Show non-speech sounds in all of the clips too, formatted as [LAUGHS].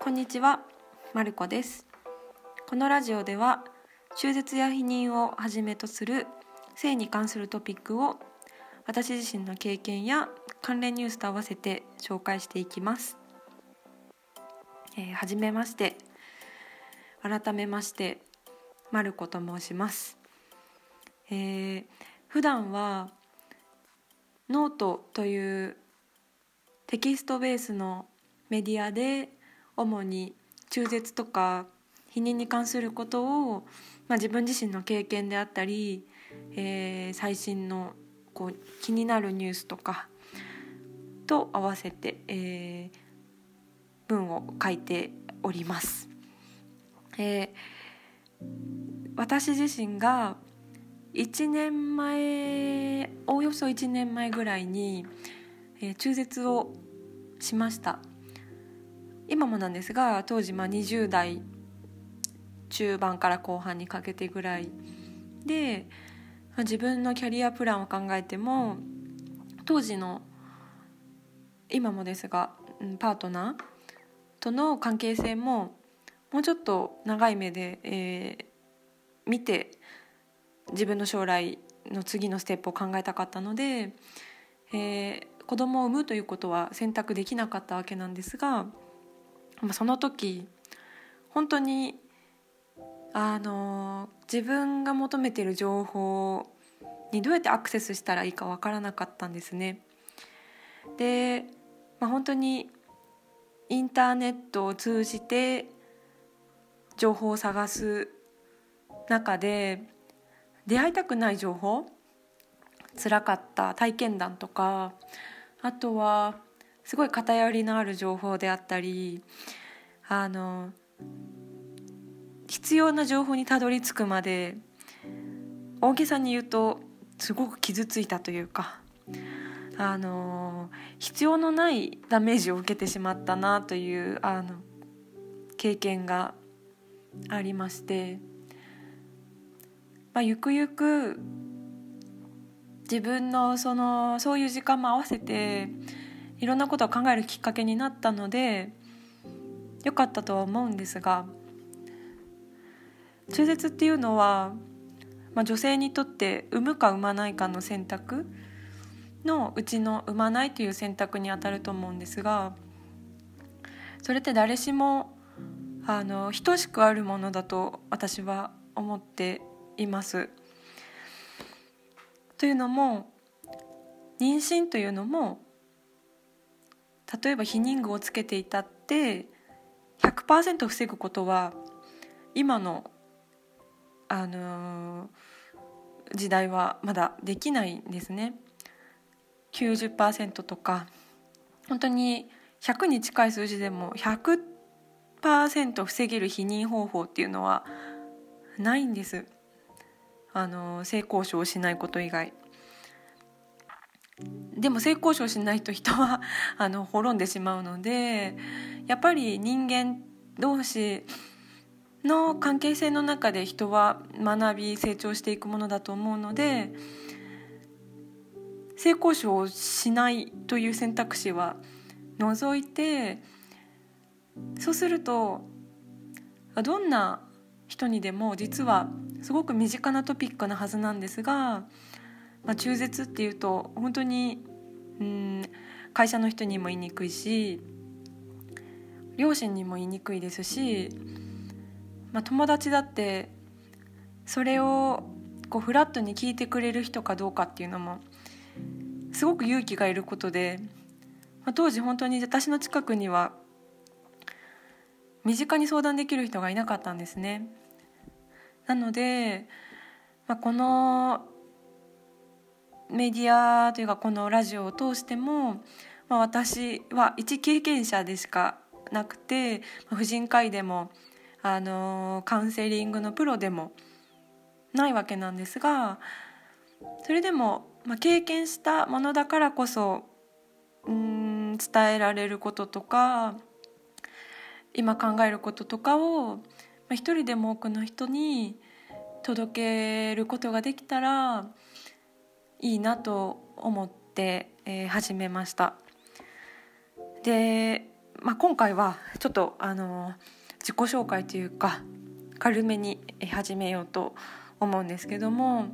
こんにちは、まるこです。このラジオでは中絶や避妊をはじめとする性に関するトピックを私自身の経験や関連ニュースと合わせて紹介していきます。えーはじめまして、改めましてまること申します。えー普段はノートというテキストベースのメディアで主に中絶とか避妊に関することを、まあ、自分自身の経験であったり、えー最新のこう気になるニュースとかと合わせて、えー文を書いております。えー私自身が1年前およそ1年前ぐらいに、えー中絶をしました今もなんですが当時まあ20代中盤から後半にかけてぐらいで自分のキャリアプランを考えても当時の今もですがパートナーとの関係性ももうちょっと長い目で、えー見て自分の将来の次のステップを考えたかったので、えー子供を産むということは選択できなかったわけなんですが、その時本当にあの自分が求めてる情報にどうやってアクセスしたらいいかわからなかったんですね。で、まあ、本当にインターネットを通じて情報を探す中で出会いたくない情報辛かった体験談とかあとはすごい偏りのある情報であったりあの必要な情報にたどり着くまで大げさに言うとすごく傷ついたというかあの必要のないダメージを受けてしまったなというあの経験がありまして、まあ、ゆくゆく自分のそのそういう時間も合わせていろんなことを考えるきっかけになったので良かったとは思うんですが中絶っていうのは、まあ、女性にとって産むか産まないかの選択のうちの産まないという選択にあたると思うんですがそれって誰しもあの等しくあるものだと私は思っています。というのも妊娠というのも例えば避妊具をつけていたって100%防ぐことは今の、あのー時代はまだできないんですね。90%とか本当に100に近い数字でも100%防げる避妊方法っていうのはないんです。あの性交渉をしないこと以外でも性交渉しないと人は [LAUGHS] あの滅んでしまうのでやっぱり人間同士の関係性の中で人は学び成長していくものだと思うので性交渉をしないという選択肢は除いてそうするとどんな人にでも実はすごく身近なトピックなはずなんですが、まあ、中絶っていうと本当にうん会社の人にも言いにくいし両親にも言いにくいですし、まあ、友達だってそれをこうフラットに聞いてくれる人かどうかっていうのもすごく勇気がいることで、まあ、当時本当に私の近くには身近に相談できる人がいなかったんですね。なので、まあ、このメディアというかこのラジオを通しても、まあ、私は一経験者でしかなくて婦人科医でもあのカウンセリングのプロでもないわけなんですがそれでも、まあ、経験したものだからこそうん伝えられることとか今考えることとかを、まあ、一人でも多くの人に届けることができたらいいなと思って、えー始めました。でまあ、今回はちょっとあの自己紹介というか軽めに始めようと思うんですけども、ま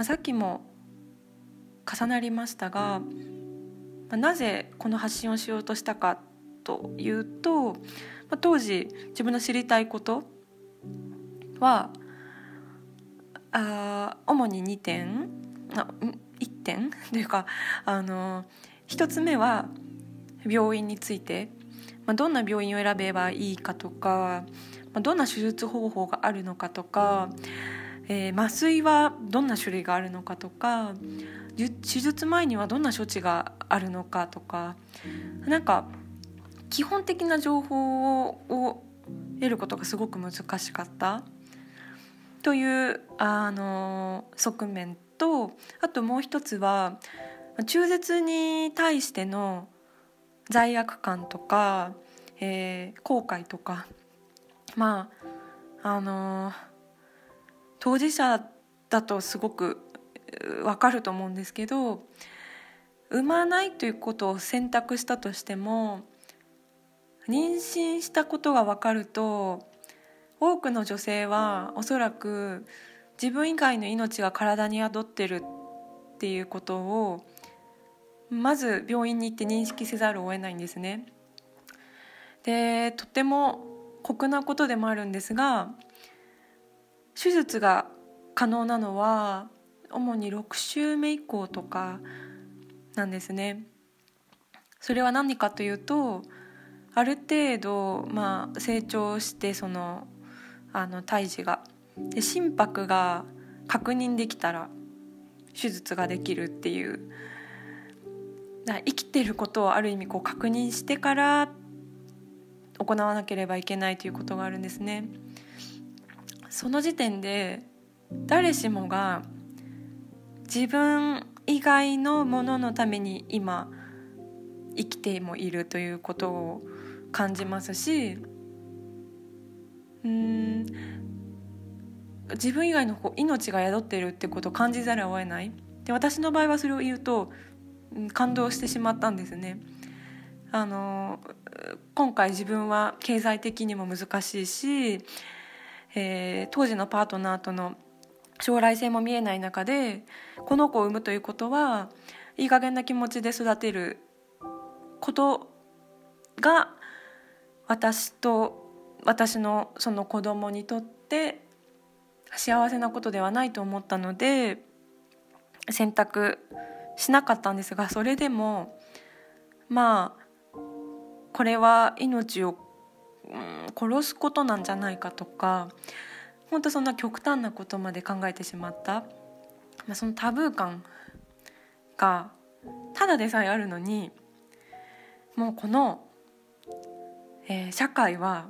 あ、さっきも重なりましたが、まあ、なぜこの発信をしようとしたかというと、まあ、当時自分の知りたいことはあ主に2点1点？[LAUGHS] というかあの1つ目は病院について、まあ、どんな病院を選べばいいかとか、まあ、どんな手術方法があるのかとか、えー、麻酔はどんな種類があるのかとか手術前にはどんな処置があるのかとか。なんか基本的な情報を得ることがすごく難しかった。というあの側面。とあともう一つは中絶に対しての罪悪感とか、えー、後悔とか。まああのー、当事者だとすごくわかると思うんですけど産まないということを選択したとしても妊娠したことが分かると多くの女性はおそらく自分以外の命が体に宿ってるっていうことをまず病院に行って認識せざるを得ないんですね。でとても酷なことでもあるんですが手術が可能なのは主に6週目以降とかなんですね。それは何かというとある程度、まあ、成長してそのあの胎児がで心拍が確認できたら手術ができるっていう生きてることをある意味こう確認してから行わなければいけないということがあるんですね。その時点で誰しもが自分以外のもののために今生きてもいるということを感じますしうん自分以外の命が宿っているってことを感じざるを得ないで私の場合はそれを言うと感動してしまったんですね。あの今回自分は経済的にも難しいし、えー、当時のパートナーとの将来性も見えない中でこの子を産むということはいい加減な気持ちで育てることが私と私のその子供にとって幸せなことではないと思ったので選択しなかったんですがそれでもまあこれは命を、うん、殺すことなんじゃないかとか本当そんな極端なことまで考えてしまった、まあ、そのタブー感がただでさえあるのにもうこの、えー、社会は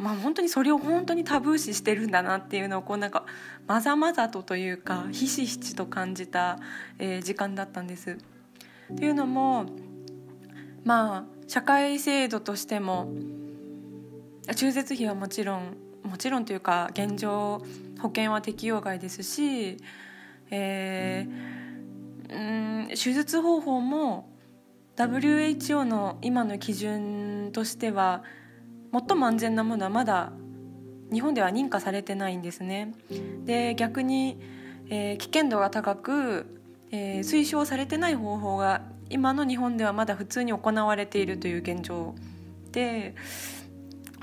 まあ、本当にそれを本当にタブー視してるんだなっていうのをこうなんかまざまざとというかひしひしと感じた、えー、時間だったんです。っていうのもまあ社会制度としても中絶費はもちろんもちろんというか現状保険は適用外ですし、えー、うん手術方法も WHO の今の基準としては最も安全なものはまだ日本では認可されてないんですね。で逆に、えー、危険度が高く、えー、推奨されてない方法が今の日本ではまだ普通に行われているという現状で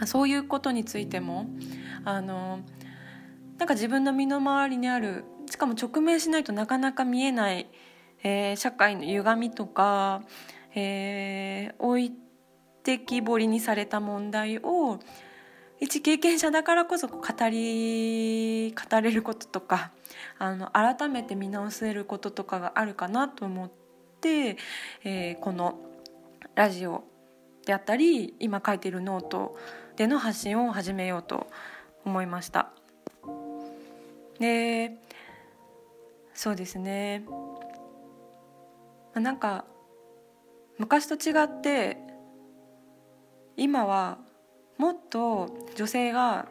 そういうことについてもあのなんか自分の身の回りにあるしかも直面しないとなかなか見えない、えー、社会の歪みとか、えー、置い的彫りにされた問題を一経験者だからこそ語り語れることとかあの改めて見直せることとかがあるかなと思って、えー、このラジオであったり今書いてるノートでの発信を始めようと思いました。でそうですねなんか昔と違って今はもっと女性が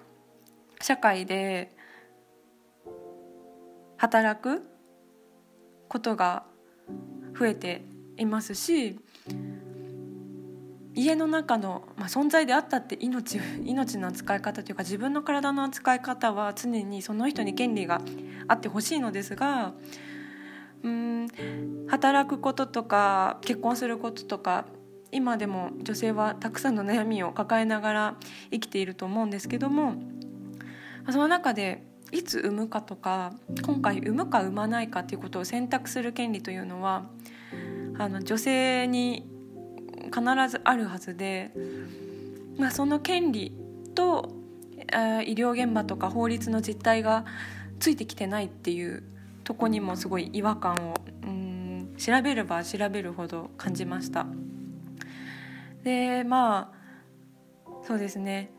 社会で働くことが増えていますし家の中の、まあ、存在であったって命 [LAUGHS] 命の扱い方というか自分の体の扱い方は常にその人に権利があってほしいのですがうん働くこととか結婚することとか今でも女性はたくさんの悩みを抱えながら生きていると思うんですけどもその中でいつ産むかとか今回産むか産まないかっていうことを選択する権利というのはあの女性に必ずあるはずで、まあ、その権利と医療現場とか法律の実態がついてきてないっていうとこにもすごい違和感をうん調べれば調べるほど感じました。でまあそうですね。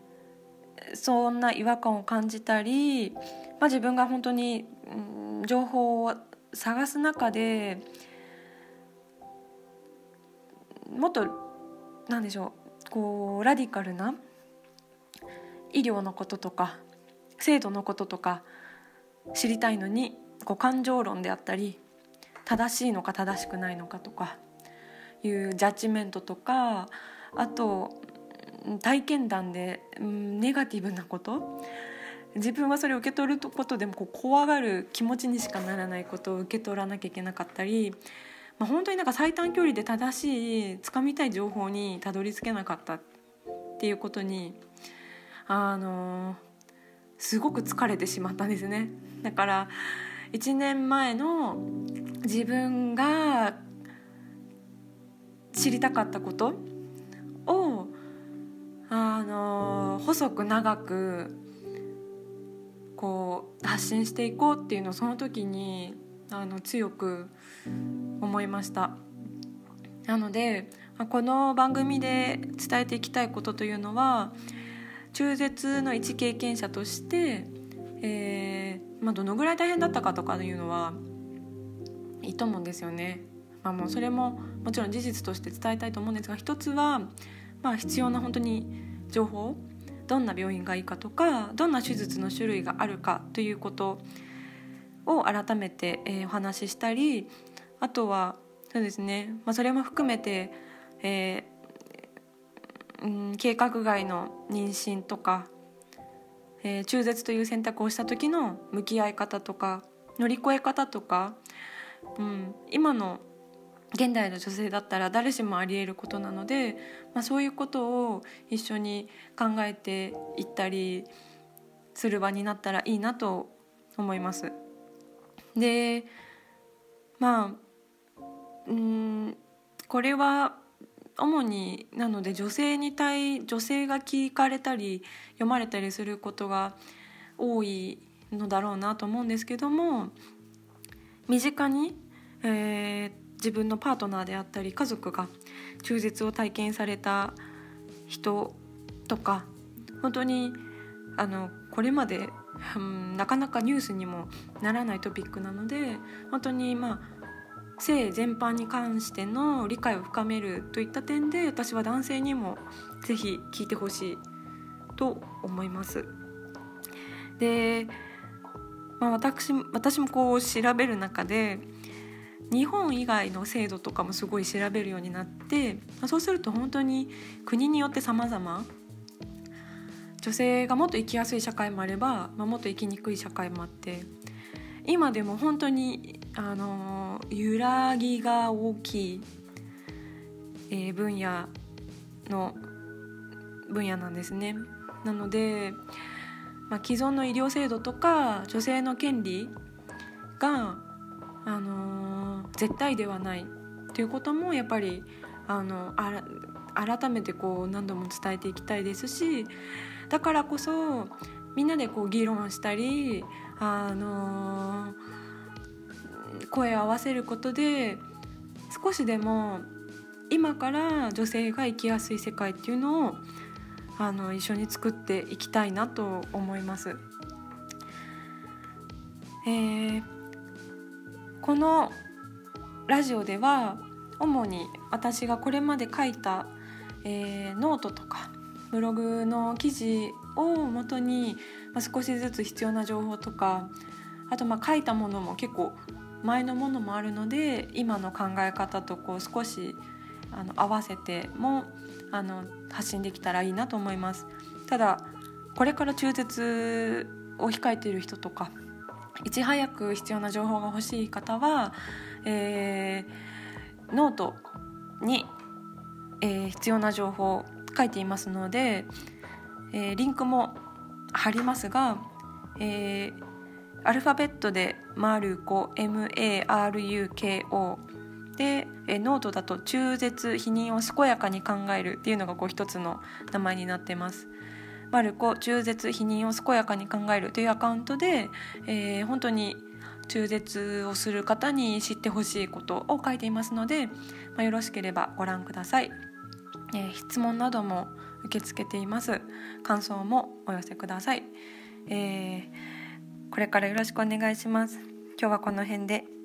そんな違和感を感じたり、まあ、自分が本当に、うん、情報を探す中でもっと何でしょうこうラディカルな医療のこととか制度のこととか知りたいのにこう感情論であったり正しいのか正しくないのかとかいうジャッジメントとかあと体験談で、ネガティブなこと。自分はそれを受け取ることでもこう怖がる気持ちにしかならないことを受け取らなきゃいけなかったりまあ、本当になんか最短距離で正しいつかみたい情報にたどり着けなかったっていうことにあのすごく疲れてしまったんですね。だから1年前の自分が知りたかったことあの細く長くこう発信していこうっていうのをその時にあの強く思いましたなのでこの番組で伝えていきたいことというのは中絶の一経験者として、えーまあ、どのぐらい大変だったかとかいうのはいいと思うんですよね。まあ、もうそれももちろん事実として伝えたいと思うんですが一つは、まあ、必要な本当に情報どんな病院がいいかとかどんな手術の種類があるかということを改めて、え、お話ししたりあとはそうですね、まあ、それも含めて、えーうん、計画外の妊娠とか、えー、中絶という選択をした時の向き合い方とか乗り越え方とか、うん、今の現代の女性だったら誰しもありえることなので、まあ、そういうことを一緒に考えていったりする場になったらいいなと思います。でまあうんこれは主になので女性に対女性が聞かれたり読まれたりすることが多いのだろうなと思うんですけども身近に、えー、自分のパートナーであったり家族が中絶を体験された人とか本当にあのこれまでうん、なかなかニュースにもならないトピックなので本当にまあ性全般に関しての理解を深めるといった点で私は男性にもぜひ聞いてほしいと思います。で、まあ、私私もこう調べる中で日本以外の制度とかもすごい調べるようになってそうすると本当に国によって様々女性がもっと生きやすい社会もあれば、まあ、もっと生きにくい社会もあって今でも本当にあの揺らぎが大きい、えー、分野の分野なんですね。なので、まあ、既存の医療制度とか女性の権利が、絶対ではないということもやっぱりあの改めてこう何度も伝えていきたいですしだからこそみんなでこう議論したり、あのー、声を合わせることで少しでも今から女性が生きやすい世界っていうのをあの一緒に作っていきたいなと思います。えー、このラジオでは主に私がこれまで書いた、えー、ノートとかブログの記事をもとに、まあ、少しずつ必要な情報とかあとまあ書いたものも結構前のものもあるので今の考え方とこう少しあの合わせてもあの発信できたらいいなと思います。ただこれから中絶を控えている人とかいち早く必要な情報が欲しい方は、えー、ノートに、えー、必要な情報を書いていますので、えー、リンクも貼りますが、えー、アルファベットでマルコ MARUKO でえノートだと中絶避妊を健やかに考えるっていうのがこう一つの名前になってます。まるこ中絶避妊を健やかに考えるというアカウントで、えー、本当に中絶をする方に知ってほしいことを書いていますので、まあ、よろしければご覧ください、えー、質問なども受け付けています。感想もお寄せください、えー、これからよろしくお願いします。今日はこの辺で。